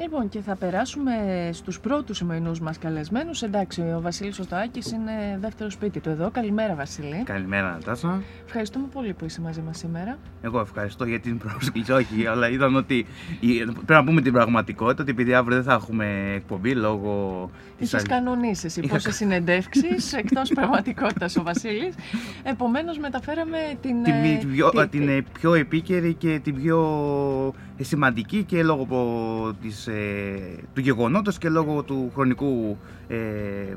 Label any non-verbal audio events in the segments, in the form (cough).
Λοιπόν, και θα περάσουμε στους πρώτους σημερινού μας καλεσμένους. Εντάξει, ο Βασίλης Οστοάκη είναι δεύτερο σπίτι του εδώ. Καλημέρα, Βασίλη. Καλημέρα, Νατάσα. Ευχαριστούμε πολύ που είσαι μαζί μας σήμερα. Εγώ ευχαριστώ για την πρόσκληση. Όχι, αλλά είδαμε ότι πρέπει να πούμε την πραγματικότητα ότι επειδή αύριο δεν θα έχουμε εκπομπή λόγω. Είχες κανονίσεις εσύ Είχα... πόσε συνεντεύξεις (laughs) εκτός πραγματικότητας ο Βασίλης. Επομένως, μεταφέραμε την. Την, ε, την, την, την πιο επίκαιρη και την πιο σημαντική και λόγω της, ε, του γεγονότος και λόγω του χρονικού ε,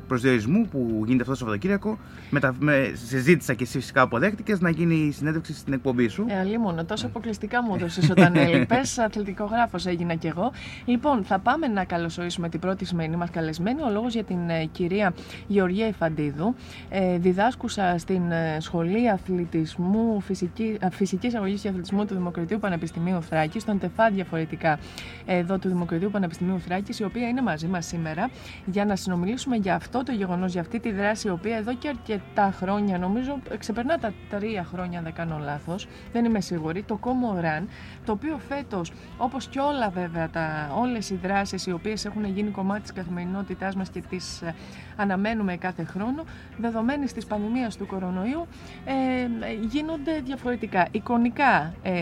προσδιορισμού που γίνεται αυτό το Σαββατοκύριακο. Μετα, με, συζήτησα και εσύ φυσικά αποδέχτηκε να γίνει η συνέντευξη στην εκπομπή σου. Ε, αλλήμον, τόσο αποκλειστικά μου έδωσες όταν έλειπες. (laughs) Αθλητικογράφος έγινα κι εγώ. Λοιπόν, θα πάμε να καλωσορίσουμε την πρώτη σημερινή μας καλεσμένη. Ο λόγος για την ε, κυρία Γεωργία Ιφαντίδου, ε, διδάσκουσα στην ε, Σχολή Αθλητισμού, Φυσική, Φυσικής Αγωγής και Αθλητισμού του Δημοκρατίου Πανεπιστημίου Θράκης, στον ΤΕΦΑ διαφορετικά εδώ του Δημοκρατίου Πανεπιστημίου Θράκης, η οποία είναι μαζί μας σήμερα για να συνομιλήσουμε για αυτό το γεγονός, για αυτή τη δράση, η οποία εδώ και αρκετά χρόνια, νομίζω ξεπερνά τα τρία χρόνια, αν δεν κάνω λάθος, δεν είμαι σίγουρη, το Como Run, το οποίο φέτος, όπως και όλα βέβαια, όλες οι δράσεις οι οποίες έχουν γίνει κομμάτι της καθημερινότητάς μας και τις ε, αναμένουμε κάθε χρόνο, δεδομένης της πανδημίας του κορονοϊού, ε, γίνονται διαφορετικά. Εικονικά ε,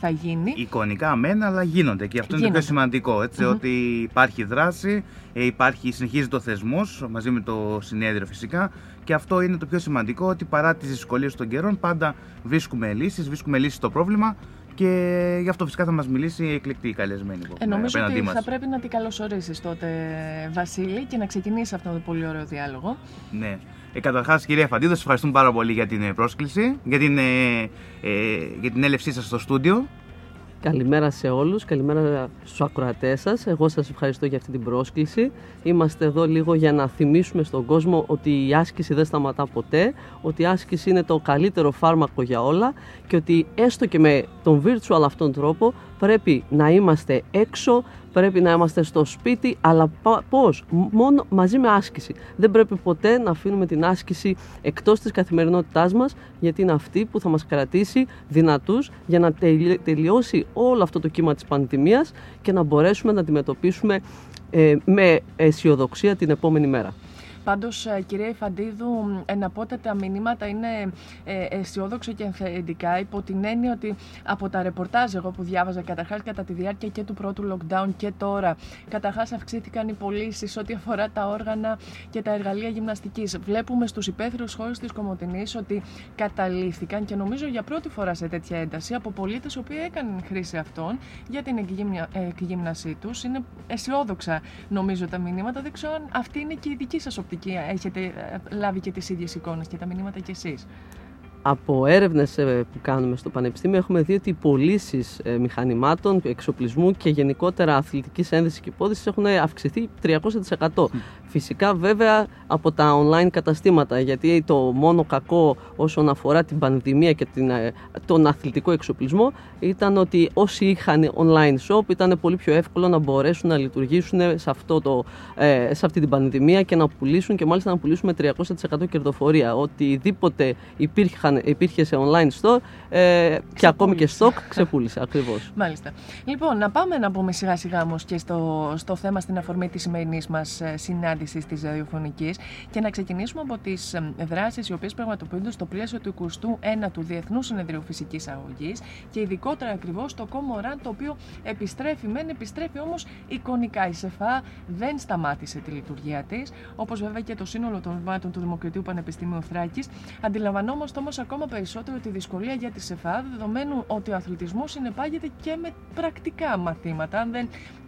θα γίνει. Εικονικά μένα, αλλά γίνονται και αυτό είναι το πιο σημαντικό. Έτσι, Ότι υπάρχει δράση, ε, υπάρχει, συνεχίζει το θεσμό μαζί με το συνέδριο φυσικά και αυτό είναι το πιο σημαντικό ότι παρά τις δυσκολίες των καιρών πάντα βρίσκουμε λύσεις, βρίσκουμε λύσεις στο πρόβλημα και γι' αυτό φυσικά θα μας μιλήσει η εκλεκτή καλεσμένη. Ε, νομίζω ότι μας. θα πρέπει να την καλωσορίσει τότε, Βασίλη, και να ξεκινήσει αυτό το πολύ ωραίο διάλογο. Ναι. Ε, Καταρχάς, κυρία Φαντίδο, σας ευχαριστούμε πάρα πολύ για την ε, πρόσκληση, για την, ε, ε, για την έλευσή σας στο στούντιο. Καλημέρα σε όλους, καλημέρα στους ακροατές σας. Εγώ σας ευχαριστώ για αυτή την πρόσκληση. Είμαστε εδώ λίγο για να θυμίσουμε στον κόσμο ότι η άσκηση δεν σταματά ποτέ, ότι η άσκηση είναι το καλύτερο φάρμακο για όλα και ότι έστω και με τον virtual αυτόν τρόπο πρέπει να είμαστε έξω, πρέπει να είμαστε στο σπίτι, αλλά πώς, μόνο μαζί με άσκηση. Δεν πρέπει ποτέ να αφήνουμε την άσκηση εκτός της καθημερινότητάς μας, γιατί είναι αυτή που θα μας κρατήσει δυνατούς για να τελειώσει όλο αυτό το κύμα της πανδημίας και να μπορέσουμε να αντιμετωπίσουμε ε, με αισιοδοξία την επόμενη μέρα. Πάντως, ε, κυρία Ιφαντίδου, να πω ότι τα μηνύματα είναι ε, αισιόδοξα και ενθαρρυντικά υπό την έννοια ότι από τα ρεπορτάζ εγώ που διάβαζα καταρχάς κατά τη διάρκεια και του πρώτου lockdown και τώρα, καταρχάς αυξήθηκαν οι πωλήσεις ό,τι αφορά τα όργανα και τα εργαλεία γυμναστικής. Βλέπουμε στους υπαίθριους χώρους της Κομωτινής ότι καταλήφθηκαν και νομίζω για πρώτη φορά σε τέτοια ένταση από πολίτες οι οποίοι έκαναν χρήση αυτών για την εκγύμνασή τους. Είναι αισιόδοξα νομίζω τα μηνύματα. Δεν ξέρω αν αυτή είναι και η δική σας οπτική και έχετε ε, λάβει και τις ίδιες εικόνες και τα μηνύματα κι εσείς. Από έρευνες ε, που κάνουμε στο Πανεπιστήμιο έχουμε δει ότι οι πωλήσεις ε, μηχανημάτων, εξοπλισμού και γενικότερα αθλητικής ένδυσης και υπόδησης έχουν αυξηθεί 300%. Φυσικά βέβαια από τα online καταστήματα γιατί το μόνο κακό όσον αφορά την πανδημία και την, ε, τον αθλητικό εξοπλισμό ήταν ότι όσοι είχαν online shop ήταν πολύ πιο εύκολο να μπορέσουν να λειτουργήσουν σε, αυτό το, ε, σε αυτή την πανδημία και να πουλήσουν και μάλιστα να πουλήσουν με 300% κερδοφορία. Οτιδήποτε υπήρχαν, υπήρχε σε online store ε, και ακόμη και stock ξεπούλησε ακριβώς. (laughs) Μάλιστα. Λοιπόν, να πάμε να πούμε σιγά σιγά όμως και στο, στο θέμα στην αφορμή της σημερινής μας ε, συνάντησης συνάντηση της ραδιοφωνικής και να ξεκινήσουμε από τις δράσεις οι οποίες πραγματοποιούνται στο πλαίσιο του 21ου Διεθνούς Συνεδρίου Φυσικής Αγωγής και ειδικότερα ακριβώς το Κόμοραν, το οποίο επιστρέφει, μεν επιστρέφει όμως εικονικά. Η ΣΕΦΑ δεν σταμάτησε τη λειτουργία της, όπως βέβαια και το σύνολο των βημάτων του Δημοκρατίου Πανεπιστημίου Θράκη. Αντιλαμβανόμαστε όμως ακόμα περισσότερο τη δυσκολία για τη ΣΕΦΑ, δεδομένου ότι ο αθλητισμός συνεπάγεται και με πρακτικά μαθήματα. Αν δεν ε,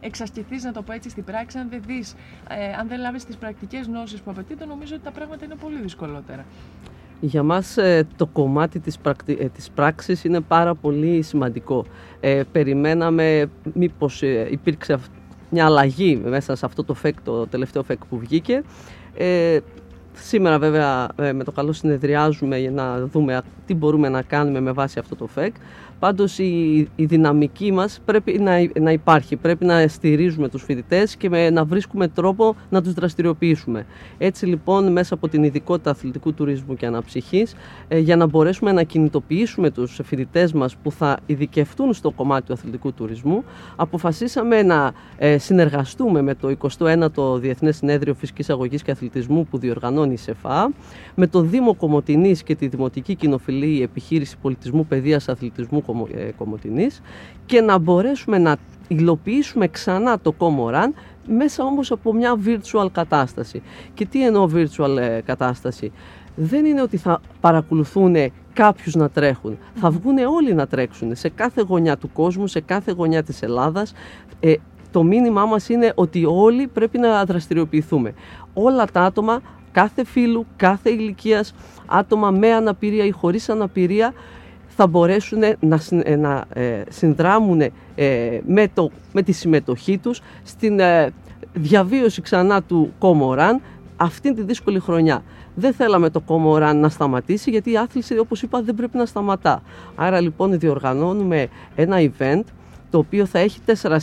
εξασκηθείς, να το πω έτσι, στην πράξη, αν δεν δεις, ε, αν δεν λάβεις τις πρακτικές γνώσεις που απαιτείται, νομίζω ότι τα πράγματα είναι πολύ δυσκολότερα. Για μας ε, το κομμάτι της, πρακτι... Ε, της πράξης είναι πάρα πολύ σημαντικό. Ε, περιμέναμε μήπως υπήρξε μια αλλαγή μέσα σε αυτό το, φεκ, το τελευταίο φεκ που βγήκε. Ε, σήμερα βέβαια με το καλό συνεδριάζουμε για να δούμε τι μπορούμε να κάνουμε με βάση αυτό το φεκ. Πάντως η, η δυναμική μας πρέπει να, να υπάρχει, πρέπει να στηρίζουμε τους φοιτητές και με, να βρίσκουμε τρόπο να τους δραστηριοποιήσουμε. Έτσι λοιπόν μέσα από την ειδικότητα αθλητικού τουρισμού και αναψυχής ε, για να μπορέσουμε να κινητοποιήσουμε τους φοιτητές μας που θα ειδικευτούν στο κομμάτι του αθλητικού τουρισμού αποφασίσαμε να ε, συνεργαστούμε με το 21ο Διεθνές Συνέδριο Φυσικής Αγωγής και Αθλητισμού που διοργανώνει η ΣΕΦΑ με το Δήμο Κομωτινής και τη Δημοτική Κοινοφιλή Επιχείρηση Πολιτισμού Παιδείας Αθλητισμού ε, Κομωτινής και να μπορέσουμε να υλοποιήσουμε ξανά το Κόμοραν μέσα όμως από μια virtual κατάσταση. Και τι εννοώ virtual ε, κατάσταση; Δεν είναι ότι θα παρακολουθούν κάποιους να τρέχουν. Θα βγουν όλοι να τρέξουν σε κάθε γωνιά του κόσμου, σε κάθε γωνιά της Ελλάδας. Ε, το μήνυμά μας είναι ότι όλοι πρέπει να δραστηριοποιηθούμε. Όλα τα άτομα, κάθε φίλου, κάθε ηλικίας, άτομα με αναπηρία ή χωρίς αναπηρία, θα μπορέσουν να, ε, να ε, συνδράμουν ε, με, το, με τη συμμετοχή τους στην διαβίωση ξανά του Κόμοραν αυτήν τη δύσκολη χρονιά. Δεν θέλαμε το Κόμοραν να σταματήσει γιατί η άθληση όπως είπα δεν πρέπει να σταματά. Άρα λοιπόν διοργανώνουμε ένα event το οποίο θα έχει τέσσερα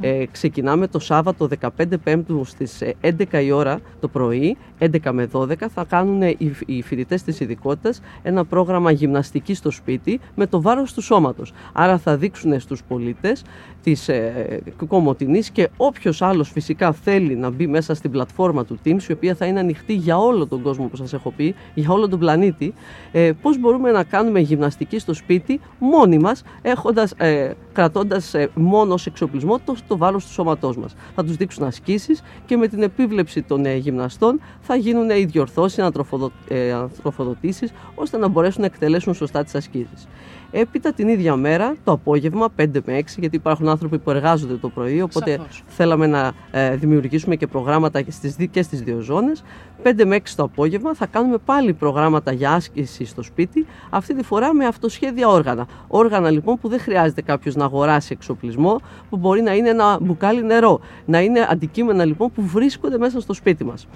Ε, ξεκινάμε το Σάββατο 15 Πέμπτου στις 11 ε, η ώρα το πρωί, 11 με 12, θα κάνουν οι, οι φοιτητές της ειδικότητας ένα πρόγραμμα γυμναστική στο σπίτι με το βάρος του σώματος. Άρα θα δείξουν στους πολίτες της ε, Κομωτινής και όποιος άλλος φυσικά θέλει να μπει μέσα στην πλατφόρμα του Teams, η οποία θα είναι ανοιχτή για όλο τον κόσμο που σας έχω πει, για όλο τον πλανήτη, ε, πώς μπορούμε να κάνουμε γυμναστική στο σπίτι μόνοι μας, έχοντας, ε, κρατώντας ε, μόνος ως εξοπλισμό το, το βάρος του σώματός μας. Θα τους δείξουν ασκήσεις και με την επίβλεψη των ε, γυμναστών θα γίνουν οι διορθώσεις, ανατροφοδο, ε, ανατροφοδοτήσεις, ώστε να μπορέσουν να εκτελέσουν σωστά τις ασκήσεις. Έπειτα την ίδια μέρα, το απόγευμα, 5 με 6, γιατί υπάρχουν άνθρωποι που εργάζονται το πρωί, οπότε θέλαμε να ε, δημιουργήσουμε και προγράμματα και στις, και στις δύο ζώνες. 5 με 6 το απόγευμα θα κάνουμε πάλι προγράμματα για άσκηση στο σπίτι, αυτή τη φορά με αυτοσχέδια όργανα. Όργανα λοιπόν που δεν χρειάζεται κάποιος να αγοράσει εξοπλισμό, που μπορεί να είναι ένα μπουκάλι νερό, να είναι αντικείμενα λοιπόν που βρίσκονται μέσα στο σπίτι μας.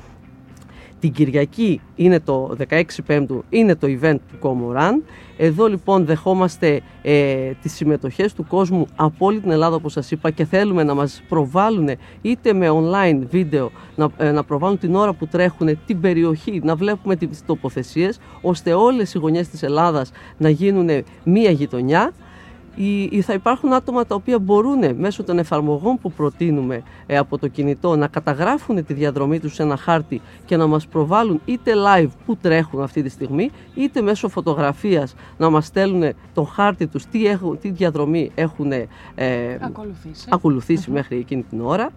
Την Κυριακή είναι το 16 Πέμπτου, είναι το event του Κόμοραν. Εδώ λοιπόν δεχόμαστε ε, τις συμμετοχές του κόσμου από όλη την Ελλάδα όπως σας είπα και θέλουμε να μας προβάλλουν είτε με online βίντεο να, ε, να προβάλλουν την ώρα που τρέχουν την περιοχή, να βλέπουμε τις τοποθεσίες ώστε όλες οι γωνιές της Ελλάδας να γίνουν μία γειτονιά ή θα υπάρχουν άτομα τα οποία μπορούν μέσω των εφαρμογών που προτείνουμε ε, από το κινητό να καταγράφουν τη διαδρομή τους σε ένα χάρτη και να μας προβάλλουν είτε live που τρέχουν αυτή τη στιγμή είτε μέσω φωτογραφίας να μας στέλνουν το χάρτη τους τι, έχουν, τι διαδρομή έχουν ε, ακολουθήσει, μέχρι εκείνη την ώρα.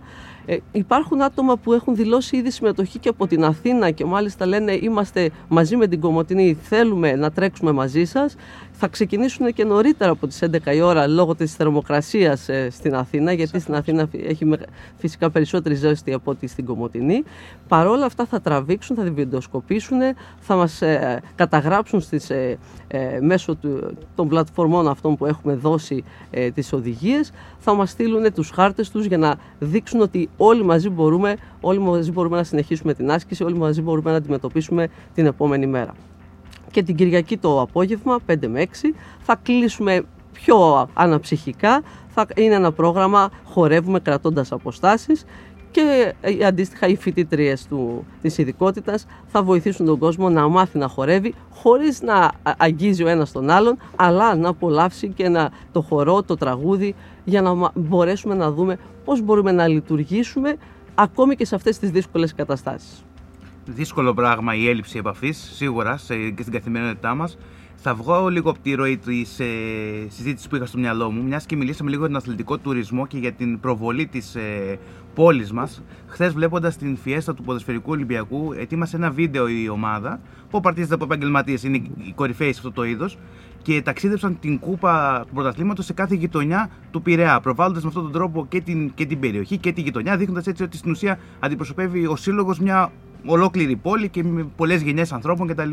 Ε, υπάρχουν άτομα που έχουν δηλώσει ήδη συμμετοχή και από την Αθήνα και μάλιστα λένε είμαστε μαζί με την Κομωτινή, θέλουμε να τρέξουμε μαζί σας θα ξεκινήσουν και νωρίτερα από τις 11 η ώρα λόγω της θερμοκρασίας ε, στην Αθήνα, γιατί στην Αθήνα έχει φυσικά περισσότερη ζέστη από ό,τι στην Κομωτινή. Παρόλα αυτά θα τραβήξουν, θα βιντεοσκοπήσουν, θα μας ε, καταγράψουν στις, ε, μέσω του, των πλατφορμών αυτών που έχουμε δώσει ε, τις οδηγίες, θα μας στείλουν τους χάρτες τους για να δείξουν ότι όλοι μαζί μπορούμε, όλοι μαζί μπορούμε να συνεχίσουμε την άσκηση, όλοι μαζί μπορούμε να αντιμετωπίσουμε την επόμενη μέρα. Και την Κυριακή το απόγευμα 5 με 6 θα κλείσουμε πιο αναψυχικά, θα είναι ένα πρόγραμμα χορεύουμε κρατώντας αποστάσεις και ε, αντίστοιχα οι φοιτήτριε της ειδικότητας θα βοηθήσουν τον κόσμο να μάθει να χορεύει χωρίς να αγγίζει ο ένας τον άλλον αλλά να απολαύσει και να, το χορό, το τραγούδι για να μπορέσουμε να δούμε πώς μπορούμε να λειτουργήσουμε ακόμη και σε αυτές τις δύσκολες καταστάσεις δύσκολο πράγμα η έλλειψη επαφής, σίγουρα σε, και στην καθημερινότητά μας. Θα βγω λίγο από τη ροή της ε, συζήτησης που είχα στο μυαλό μου, μιας και μιλήσαμε λίγο για τον αθλητικό τουρισμό και για την προβολή της ε, πόλης μας. Χθες, βλέποντας την φιέστα του Ποδοσφαιρικού Ολυμπιακού, ετοίμασε ένα βίντεο η ομάδα που παρτίζεται από επαγγελματίες, είναι οι κορυφαίοι σε αυτό το είδος και ταξίδεψαν την κούπα του πρωταθλήματος σε κάθε γειτονιά του Πειραιά, προβάλλοντας με αυτόν τον τρόπο και την, και την περιοχή και τη γειτονιά, δείχνοντας έτσι ότι στην ουσία αντιπροσωπεύει ο σύλλογος μια ολόκληρη πόλη και με πολλές γενιές ανθρώπων κτλ.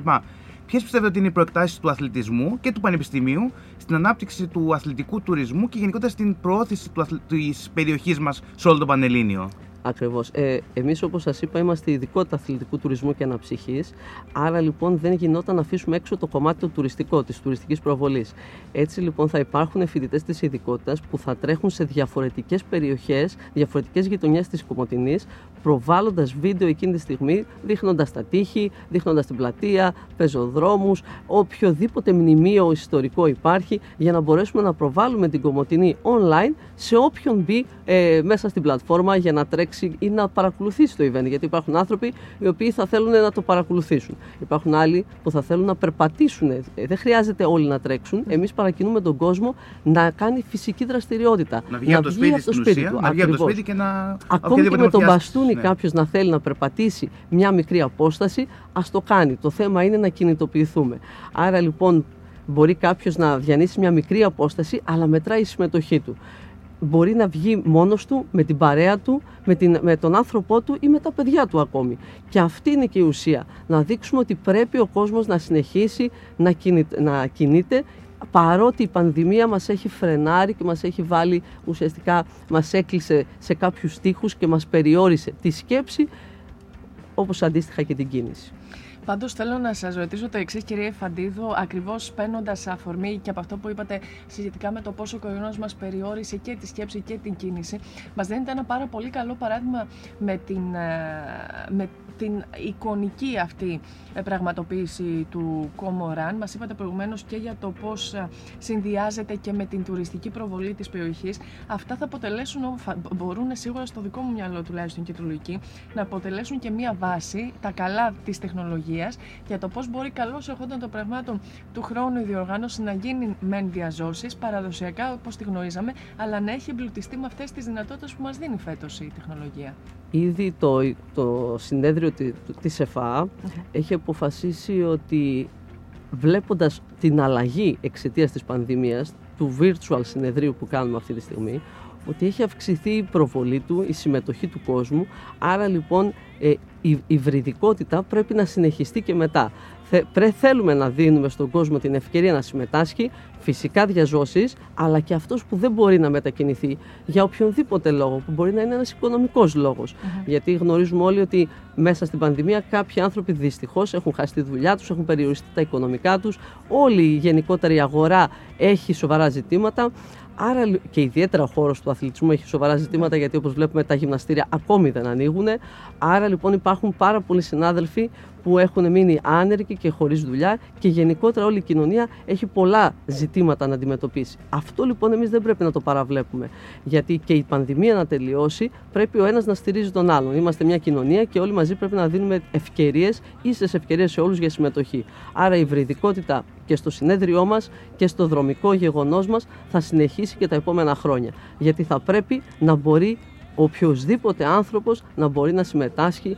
Ποιες πιστεύετε ότι είναι οι προεκτάσεις του αθλητισμού και του πανεπιστημίου στην ανάπτυξη του αθλητικού τουρισμού και γενικότερα στην προώθηση της περιοχής μας σε όλο το Πανελλήνιο; Ακριβώς. Ε, Εμείς, όπως σας είπα, είμαστε ειδικότητα αθλητικού τουρισμού και αναψυχής. Άρα λοιπόν δεν γινόταν να αφήσουμε έξω το κομμάτι το τουριστικό, της τουριστικής προβολής. Έτσι λοιπόν θα υπάρχουν φοιτητές της ειδικότητας που θα τρέχουν σε διαφορετικές περιοχές, διαφορετικές γειτονιές της Κομωτινής, προβάλλοντας βίντεο εκείνη τη στιγμή, δείχνοντας τα τείχη, δείχνοντας την πλατεία, πεζοδρόμους, οποιοδήποτε μνημείο ιστορικό υπάρχει, για να μπορέσουμε να προβάλλουμε την Κομωτινή online σε όποιον μπει ε, μέσα στην πλατφόρμα για να τρέξει ή να παρακολουθήσει το event. Γιατί υπάρχουν άνθρωποι οι οποίοι θα θέλουν να το παρακολουθήσουν. Υπάρχουν άλλοι που θα θέλουν να περπατήσουν. Ε, δεν χρειάζεται όλοι να τρέξουν. Εμείς παρακινούμε τον κόσμο να κάνει φυσική δραστηριότητα. Να βγει, από, το σπίτι, το σπίτι του. Να βγει από το σπίτι και να. Ακόμη και με τον μπαστούνι ναι. κάποιος να θέλει να περπατήσει μια μικρή απόσταση, ας το κάνει. Το θέμα είναι να κινητοποιηθούμε. Άρα λοιπόν μπορεί κάποιος να διανύσει μια μικρή απόσταση, αλλά μετράει η συμμετοχή του μπορεί να βγει μόνος του, με την παρέα του, με, την, με τον άνθρωπό του ή με τα παιδιά του ακόμη. Και αυτή είναι και η ουσία. Να δείξουμε ότι πρέπει ο κόσμος να συνεχίσει να, να κινείται παρότι η πανδημία μας έχει φρενάρει και μας έχει βάλει ουσιαστικά, μας έκλεισε σε κάποιους στίχους και μας περιόρισε τη σκέψη όπως αντίστοιχα και την κίνηση. Πάντως θέλω να σας ρωτήσω το εξής, κυρία Φαντίδου, ακριβώς παίρνοντας αφορμή και από αυτό που είπατε σχετικά με το πόσο ο κορονοϊό μας περιόρισε και τη σκέψη και την κίνηση. Μας δίνετε ένα πάρα πολύ καλό παράδειγμα με την, ε, με την εικονική αυτή ε, πραγματοποίηση του Κομοράν. Μας είπατε προηγουμένως και για το πώς ε, συνδυάζεται και με την τουριστική προβολή της περιοχής. Αυτά θα αποτελέσουν, μπορούν σίγουρα στο δικό μου μυαλό τουλάχιστον και του λογική, να αποτελέσουν και μία βάση, τα καλά της τεχνολογίας για το πώς μπορεί καλώς ερχόντων των πραγμάτων του χρόνου η διοργάνωση να γίνει μεν διαζώσεις παραδοσιακά όπως τη γνωρίζαμε, αλλά να έχει εμπλουτιστεί με αυτές τις δυνατότητες που μας δίνει φέτος η τεχνολογία. Ήδη το, το συνέδριο της ΕΦΑ έχει αποφασίσει ότι βλέποντας την αλλαγή εξαιτίας της πανδημίας του virtual συνεδρίου που κάνουμε αυτή τη στιγμή ότι έχει αυξηθεί η προβολή του, η συμμετοχή του κόσμου άρα λοιπόν ε, η υβριδικότητα πρέπει να συνεχιστεί και μετά. Θε, θέλουμε να δίνουμε στον κόσμο την ευκαιρία να συμμετάσχει, φυσικά διαζώσεις, αλλά και αυτός που δεν μπορεί να μετακινηθεί για οποιονδήποτε λόγο, που μπορεί να είναι ένας οικονομικός Γιατί γνωρίζουμε όλοι ότι μέσα στην πανδημία κάποιοι άνθρωποι δυστυχώς έχουν χάσει τη δουλειά τους, έχουν περιοριστεί τα οικονομικά τους, όλη η γενικότερη αγορά έχει σοβαρά ζητήματα. Άρα και ιδιαίτερα ο χώρος του αθλητισμού έχει σοβαρά ζητήματα γιατί όπως βλέπουμε τα γυμναστήρια ακόμη δεν ανοίγουν. Άρα λοιπόν υπάρχουν πάρα πολλοί συνάδελφοι που έχουν μείνει άνεργοι και χωρίς δουλειά και γενικότερα όλη η κοινωνία έχει πολλά ζητήματα να αντιμετωπίσει. Αυτό λοιπόν εμείς δεν πρέπει να το παραβλέπουμε. Γιατί και η πανδημία να τελειώσει πρέπει ο ένας να στηρίζει τον άλλον. Είμαστε μια κοινωνία και όλοι μαζί πρέπει να δίνουμε ευκαιρίες, ίσες ευκαιρίες σε όλους για συμμετοχή. Άρα η βρυδικότητα και στο συνέδριό μας και στο δρομικό γεγονός μας θα συνεχίσει και τα επόμενα χρόνια. Γιατί θα πρέπει να μπορεί οποιοδήποτε άνθρωπος να μπορεί να συμμετάσχει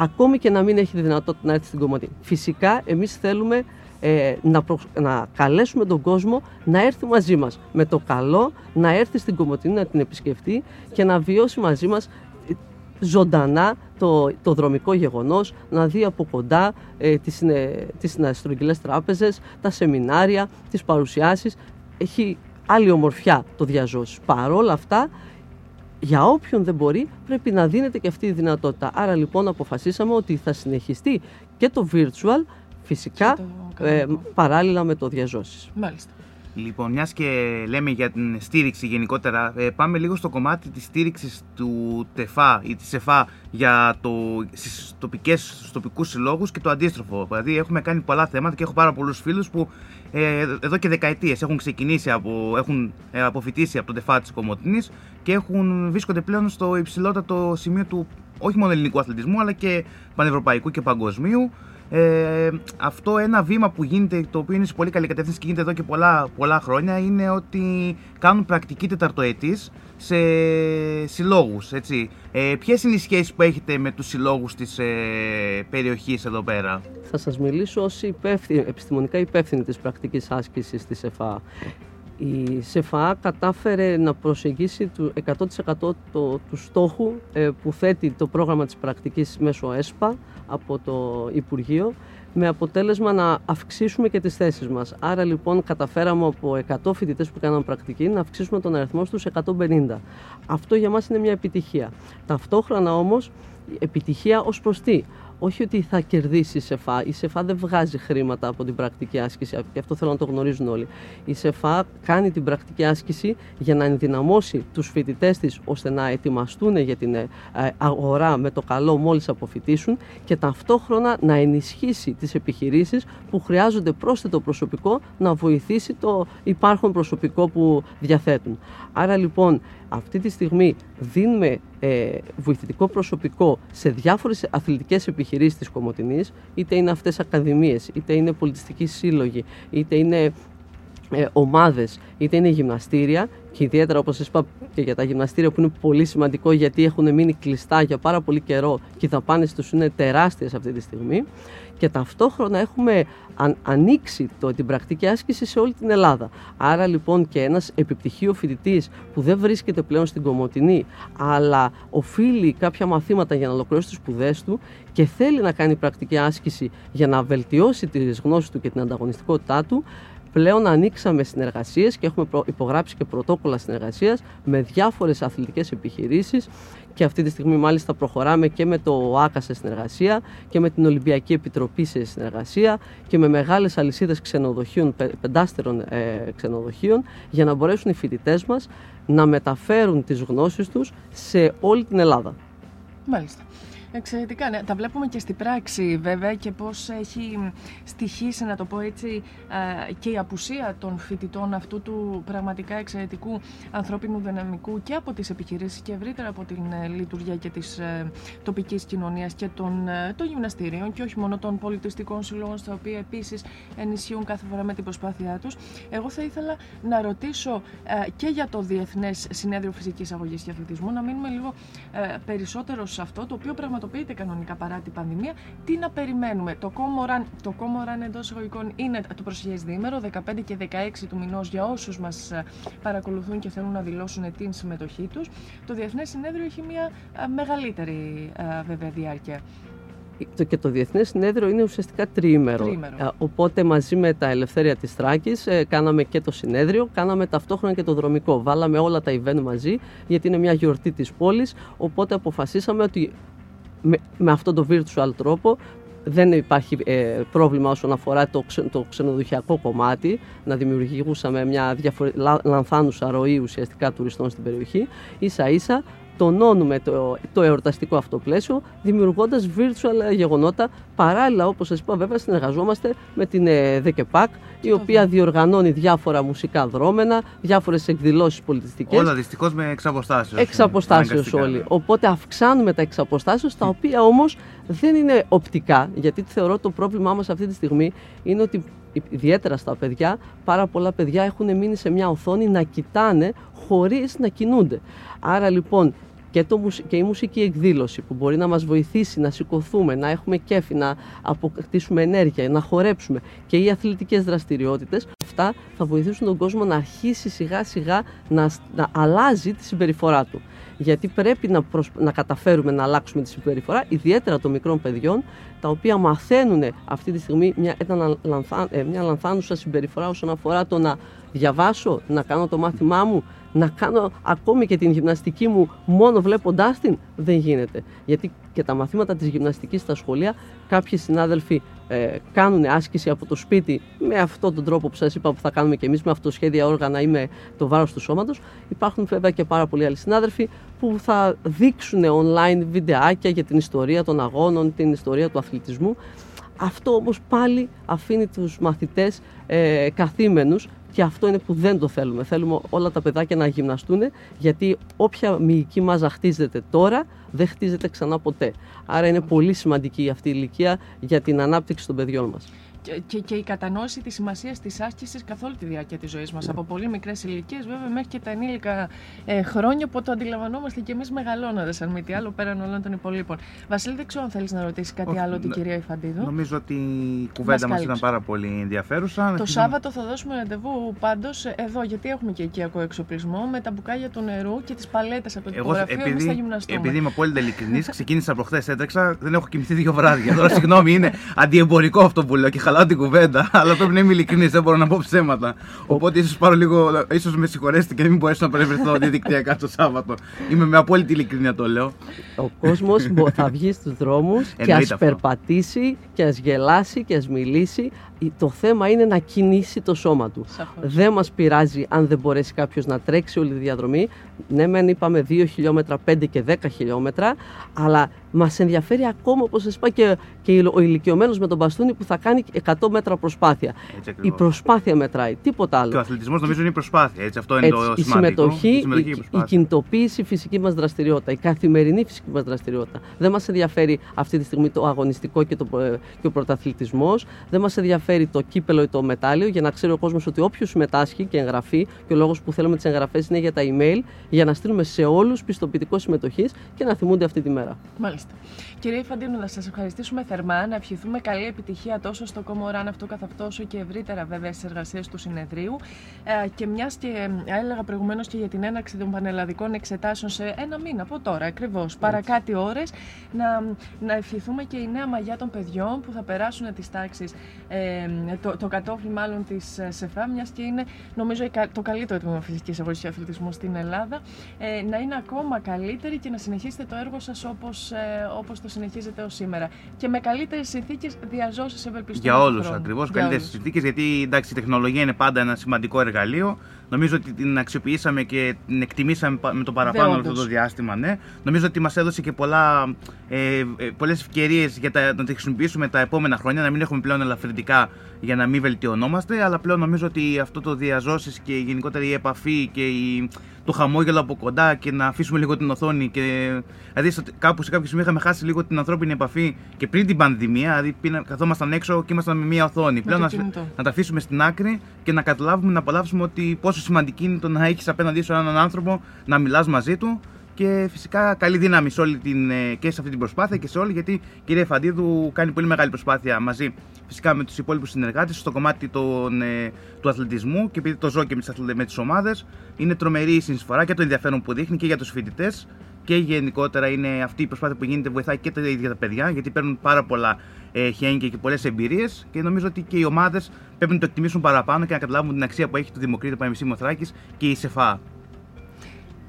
ακόμη και να μην έχει τη δυνατότητα να έρθει στην Κομωτή. Φυσικά εμείς θέλουμε ε, να, να καλέσουμε τον κόσμο να έρθει μαζί μας με το καλό, να έρθει στην Κομωτινή να την επισκεφτεί και να βιώσει μαζί μας ε, ζωντανά το, το δρομικό γεγονός, να δει από κοντά ε, τις, ε, τις τράπεζες, τα σεμινάρια, τις παρουσιάσεις. Έχει άλλη ομορφιά το διαζώσει. Παρόλα αυτά για όποιον δεν μπορεί πρέπει να δίνεται και αυτή η δυνατότητα. Άρα λοιπόν αποφασίσαμε ότι θα συνεχιστεί και το virtual φυσικά ε, παράλληλα με το διαζώσεις. Μάλιστα. Λοιπόν, μιας και λέμε για την στήριξη γενικότερα, ε, πάμε λίγο στο κομμάτι της στήριξης του ΤΕΦΑ ή της ΕΦΑ για το, στις τοπικές, στους τοπικούς συλλόγους και το αντίστροφο. Δηλαδή έχουμε κάνει πολλά θέματα και έχω πάρα πολλούς φίλους που ε, εδώ και δεκαετίες έχουν ξεκινήσει, από, έχουν ε, αποφυτίσει από το ΤΕΦΑ της Κομωτινής και έχουν, βρίσκονται πλέον στο υψηλότατο σημείο του όχι μόνο ελληνικού αθλητισμού αλλά και πανευρωπαϊκού και παγκοσμίου. Ε, αυτό ένα βήμα που γίνεται, το οποίο είναι σε πολύ καλή κατεύθυνση και γίνεται εδώ και πολλά, πολλά χρόνια, είναι ότι κάνουν πρακτική τεταρτοετής σε συλλόγους. Ε, Ποιες είναι οι σχέσεις που έχετε με τους συλλόγους της ε, περιοχής εδώ πέρα, Θα σας μιλήσω ως επιστημονικά υπεύθυνη της πρακτικής άσκησης της ΕΦΑ. Η ΣΕΦΑ κατάφερε να προσεγγίσει του 100% το, τους στόχου ε, που θέτει το πρόγραμμα της πρακτικής μέσω ΕΣΠΑ από το Υπουργείο με αποτέλεσμα να αυξήσουμε και τις θέσεις μας. Άρα λοιπόν καταφέραμε από 100 φοιτητές που κάναμε πρακτική να αυξήσουμε τον αριθμό στους 150. Αυτό για μας είναι μια επιτυχία. Ταυτόχρονα όμως επιτυχία ως προς τι; Όχι ότι θα κερδίσει η ΣΕΦΑ. Η ΣΕΦΑ δεν βγάζει χρήματα από την πρακτική άσκηση και αυτό θέλω να το γνωρίζουν όλοι. Η ΣΕΦΑ κάνει την πρακτική άσκηση για να ενδυναμώσει τους φοιτητές της ώστε να ετοιμαστούν για την ε, αγορά με το καλό μόλις αποφοιτήσουν και ταυτόχρονα να ενισχύσει τις επιχειρήσεις που χρειάζονται πρόσθετο προσωπικό να βοηθήσει το υπάρχον προσωπικό που διαθέτουν. Άρα λοιπόν αυτή τη στιγμή δίνουμε ε, βοηθητικό προσωπικό σε διάφορες αθλητικές επιχειρήσεις της Κομωτινής, είτε είναι αυτές ακαδημίες, είτε είναι πολιτιστικοί σύλλογοι, είτε είναι ε, ομάδες, είτε είναι γυμναστήρια και ιδιαίτερα όπως σας είπα και για τα γυμναστήρια που είναι πολύ σημαντικό γιατί έχουν μείνει κλειστά για πάρα πολύ καιρό και οι δαπάνες τους είναι τεράστιες αυτή τη στιγμή και ταυτόχρονα έχουμε ανοίξει το, την πρακτική άσκηση σε όλη την Ελλάδα. Άρα λοιπόν και ένας επιπτυχίο φοιτητής που δεν βρίσκεται πλέον στην Κομωτινή αλλά οφείλει κάποια μαθήματα για να ολοκληρώσει τις σπουδές του και θέλει να κάνει πρακτική άσκηση για να βελτιώσει τις γνώσεις του και την ανταγωνιστικότητά του Πλέον ανοίξαμε συνεργασίες και έχουμε υπογράψει και πρωτόκολλα συνεργασίας με διάφορες αθλητικές επιχειρήσεις και αυτή τη στιγμή μάλιστα προχωράμε και με το ΆΚΑ σε συνεργασία και με την Ολυμπιακή Επιτροπή σε συνεργασία και με μεγάλες αλυσίδες ξενοδοχείων, πεντάστερων ε, ξενοδοχείων για να μπορέσουν οι φοιτητές μας να μεταφέρουν τις γνώσεις τους σε όλη την Ελλάδα. Μάλιστα. Εξαιρετικά, ναι. Τα βλέπουμε και στην πράξη βέβαια και πώς έχει στοιχήσει, να το πω έτσι, και η απουσία των φοιτητών αυτού του πραγματικά εξαιρετικού ανθρώπινου δυναμικού και από τις επιχειρήσεις και ευρύτερα από την ε, λειτουργία και της ε, τοπικής κοινωνίας και των, ε, των γυμναστήριων και όχι μόνο των πολιτιστικών συλλόγων στα οποία επίσης ενισχύουν κάθε φορά με την προσπάθειά τους. Εγώ θα ήθελα να ρωτήσω και για το Διεθνές Συνέδριο Φυσικής Αγωγής και Αθλητισμού να μείνουμε λίγο περισσότερο σε αυτό το οποίο πραγματικά πραγματοποιείται κανονικά παρά την πανδημία. Τι να περιμένουμε; Το Κόμοραν, το Κόμοραν εντός εισαγωγικών είναι το προσεχές διήμερο, 15 και 16 του μηνός για όσους μας ε, παρακολουθούν και θέλουν να δηλώσουν την συμμετοχή τους. Το Διεθνές Συνέδριο έχει μια ε, μεγαλύτερη ε, βέβαια διάρκεια και το Διεθνές Συνέδριο είναι ουσιαστικά τριήμερο. τριήμερο. Οπότε μαζί με τα Ελευθέρια της Τράκης κάναμε και το συνέδριο, κάναμε ταυτόχρονα και το δρομικό. Βάλαμε όλα τα event μαζί γιατί είναι μια γιορτή της πόλης, οπότε αποφασίσαμε ότι με, με αυτόν τον virtual τρόπο δεν υπάρχει ε, πρόβλημα όσον αφορά το, το ξενοδοχειακό κομμάτι, να δημιουργήσουμε μια διαφορε... λανθάνουσα ροή ουσιαστικά τουριστών στην περιοχή. Ίσα ίσα τονώνουμε το, το εορταστικό αυτό πλαίσιο, δημιουργώντας virtual γεγονότα. Παράλληλα, όπως σας είπα, βέβαια συνεργαζόμαστε με την ε, ΔΕΚΕΠΑΚ, η οποία διοργανώνει διάφορα μουσικά δρόμενα, διάφορες εκδηλώσεις πολιτιστικές. Όλα δυστυχώς με εξαποστάσεως. Εξαποστάσεως όλοι. Οπότε αυξάνουμε τα εξαποστάσεως, τα οποία όμως δεν είναι οπτικά, γιατί θεωρώ το πρόβλημά μας αυτή τη στιγμή είναι ότι ιδιαίτερα στα παιδιά, πάρα πολλά παιδιά έχουν μείνει σε μια οθόνη να κοιτάνε χωρίς να κινούνται. Άρα λοιπόν και, το, και η μουσική εκδήλωση που μπορεί να μας βοηθήσει να σηκωθούμε, να έχουμε κέφι, να αποκτήσουμε ενέργεια, να χορέψουμε και οι αθλητικές δραστηριότητες, αυτά θα βοηθήσουν τον κόσμο να αρχίσει σιγά σιγά να, να αλλάζει τη συμπεριφορά του. Γιατί πρέπει να, να καταφέρουμε να αλλάξουμε τη συμπεριφορά, ιδιαίτερα των μικρών παιδιών, τα οποία μαθαίνουν αυτή τη στιγμή μια, ε, μια λανθάνουσα συμπεριφορά όσον αφορά το να διαβάσω, να κάνω το μάθημά μου, να κάνω ακόμη και την γυμναστική μου μόνο βλέποντάς την, δεν γίνεται. Γιατί και τα μαθήματα της γυμναστικής στα σχολεία, κάποιοι συνάδελφοι ε, κάνουν άσκηση από το σπίτι με αυτόν τον τρόπο που σας είπα που θα κάνουμε και εμείς με αυτοσχέδια όργανα ή με το βάρος του σώματος. Υπάρχουν βέβαια και πάρα πολλοί άλλοι συνάδελφοι που θα δείξουν online βιντεάκια για την ιστορία των αγώνων, την ιστορία του αθλητισμού. Αυτό όμως πάλι αφήνει τους μαθητές ε, καθήμενους και αυτό είναι που δεν το θέλουμε. Θέλουμε όλα τα παιδάκια να γυμναστούν, γιατί όποια μυϊκή μάζα χτίζεται τώρα, δεν χτίζεται ξανά ποτέ. Άρα είναι πολύ σημαντική αυτή η ηλικία για την ανάπτυξη των παιδιών μας. Και, και η κατανόηση της σημασίας της άσκησης καθ' όλη τη διάρκεια της ζωής μας. Από πολύ μικρές ηλικίες, βέβαια, μέχρι και τα ενήλικα ε, χρόνια που το αντιλαμβανόμαστε και εμείς μεγαλώνοντας, αν μη τι άλλο, πέραν όλων των υπολείπων. Βασίλη, δεν ξέρω αν θέλεις να ρωτήσεις κάτι Όχι, άλλο την κυρία Ιφαντίδου. Νομίζω ότι η κουβέντα μας ήταν πάρα πολύ ενδιαφέρουσα. Το Σάββατο θα δώσουμε ραντεβού πάντως εδώ, γιατί έχουμε και οικιακό εξοπλισμό με τα μπουκάλια του νερού και τις παλέτες από το τυπογραφείο επειδή, θα γυμναστούμε. Επειδή είμαι απόλυτα ειλικρινής, ξεκίνησα προχθές, έτρεξα, δεν έχω κοιμηθεί δύο βράδια. Τώρα, (laughs) συγγνώμη, είναι αντιεμπορικό αυτό που λέω και χαλάω την κουβέντα, (laughs) αλλά πρέπει να είμαι ειλικρινής, δεν μπορώ να πω ψέματα. Οπότε ίσως πάρω λίγο, ίσως με συγχωρέσετε και δεν μην μπορέσω να παρευρεθώ διαδικτυακά το Σάββατο. Είμαι με απόλυτη ειλικρινία το λέω. Ο κόσμος θα βγει στους δρόμους και ας περπατήσει και ας γελάσει και ας μιλήσει. Το θέμα είναι να κινήσει το σώμα του. Δεν μας πειράζει αν δεν μπορέσει κάποιος να τρέξει όλη τη διαδρομή. Ναι, μεν είπαμε 2 χιλιόμετρα, 5 και 10 χιλιόμετρα, αλλά μας ενδιαφέρει ακόμα, όπως σας είπα, και, και ο ηλικιωμένος με τον μπαστούνι που θα κάνει 100 μέτρα προσπάθεια. η προσπάθεια μετράει, τίποτα άλλο. Και ο αθλητισμός νομίζω είναι η προσπάθεια. Έτσι, αυτό είναι έτσι, το η Συμμετοχή, η συμμετοχή, η, η, κινητοποίηση, η φυσική μας δραστηριότητα, η καθημερινή φυσική μας δραστηριότητα. Δεν μας ενδιαφέρει αυτή τη στιγμή το αγωνιστικό και, το, ε, και ο πρωταθλητισμός. Δεν μας ενδιαφέρει το κύπελο ή το μετάλλιο, για να ξέρει ο κόσμος ότι όποιος συμμετάσχει και εγγραφεί, και ο λόγος που θέλουμε τις εγγραφές είναι για τα email, για να στείλουμε σε όλους πιστοποιητικό συμμετοχής και να θυμούνται αυτή τη μέρα. Μάλιστα. Κύριε Φαντίνου, να σας ευχαριστήσουμε θερμά, να ευχηθούμε καλή επιτυχία τόσο στο Κομοράν αυτό καθ' αυτό, όσο και ευρύτερα βέβαια στις εργασίες του συνεδρίου. Ε, και μιας και ε, έλεγα προηγουμένως και για την έναρξη των πανελλαδικών εξετάσεων σε ένα μήνα από τώρα ακριβώς, παρακάτω ώρες, να, να ευχηθούμε και η νέα μαγιά των παιδιών που θα περάσουν τις τάξεις, ε, το, το κατόφλι μάλλον της ε, ΣΕΦΑ, μιας και είναι νομίζω το καλύτερο τμήμα φυσικής αγωγή αθλητισμού στην Ελλάδα, ε, να είναι ακόμα καλύτερη και να συνεχίσετε το έργο σας όπως όπως το συνεχίζετε ως σήμερα. Και με καλύτερες συνθήκες διαζώσεις ευελπιστών. Για όλους ακριβώς. Καλύτερες συνθήκες, γιατί εντάξει, η τεχνολογία είναι πάντα ένα σημαντικό εργαλείο. Νομίζω ότι την αξιοποιήσαμε και την εκτιμήσαμε με το παραπάνω αυτό το διάστημα. Ναι. Νομίζω ότι μας έδωσε και πολλά, ε, ε πολλές ευκαιρίες για τα, να τη χρησιμοποιήσουμε τα επόμενα χρόνια, να μην έχουμε πλέον ελαφρυντικά για να μην βελτιωνόμαστε. Αλλά πλέον νομίζω ότι αυτό το διαζώσεις και γενικότερα η επαφή και η, το χαμόγελο από κοντά και να αφήσουμε λίγο την οθόνη. Και, δηλαδή, κάπου σε κάποιο σημείο είχαμε χάσει λίγο την ανθρώπινη επαφή και πριν την πανδημία. Δηλαδή, καθόμασταν έξω και ήμασταν με μία οθόνη. Πλέον να, να τα αφήσουμε στην άκρη και να καταλάβουμε, να απολαύσουμε ότι πόσο σημαντική είναι το να έχεις απέναντί σου έναν άνθρωπο, να μιλάς μαζί του και φυσικά καλή δύναμη σε όλη την, ε, και σε αυτή την προσπάθεια και σε όλη γιατί η κυρία Φαντίδου κάνει πολύ μεγάλη προσπάθεια μαζί φυσικά με τους υπόλοιπους συνεργάτες στο κομμάτι των, ε, του αθλητισμού και επειδή το ζω και με τις ομάδες, είναι τρομερή η συνεισφορά και το ενδιαφέρον που δείχνει και για τους φοιτητές και γενικότερα είναι αυτή η προσπάθεια που γίνεται, βοηθάει και τα ίδια τα παιδιά γιατί παίρνουν πάρα πολλά ε, χέγγια και πολλές εμπειρίες και νομίζω ότι και οι ομάδες πρέπει να το εκτιμήσουν παραπάνω και να καταλάβουν την αξία που έχει το Δημοκρίτο Πανεπιστήμιο Θράκη και η ΣΕΦΑ.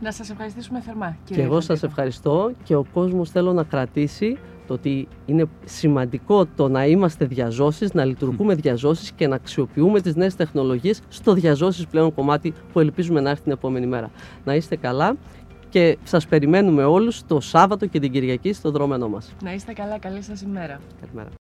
Να σας ευχαριστήσουμε θερμά. Και εγώ σας ευχαριστώ και ο κόσμος θέλω να κρατήσει το ότι είναι σημαντικό το να είμαστε διαζώσεις, να λειτουργούμε διαζώσεις και να αξιοποιούμε τις νέες τεχνολογίες στο διαζώσεις πλέον κομμάτι που ελπίζουμε να έρθει την επόμενη μέρα. Να είστε καλά και σας περιμένουμε όλους το Σάββατο και την Κυριακή στο δρόμενό μας. Να είστε καλά, καλή σας ημέρα. Καλημέρα.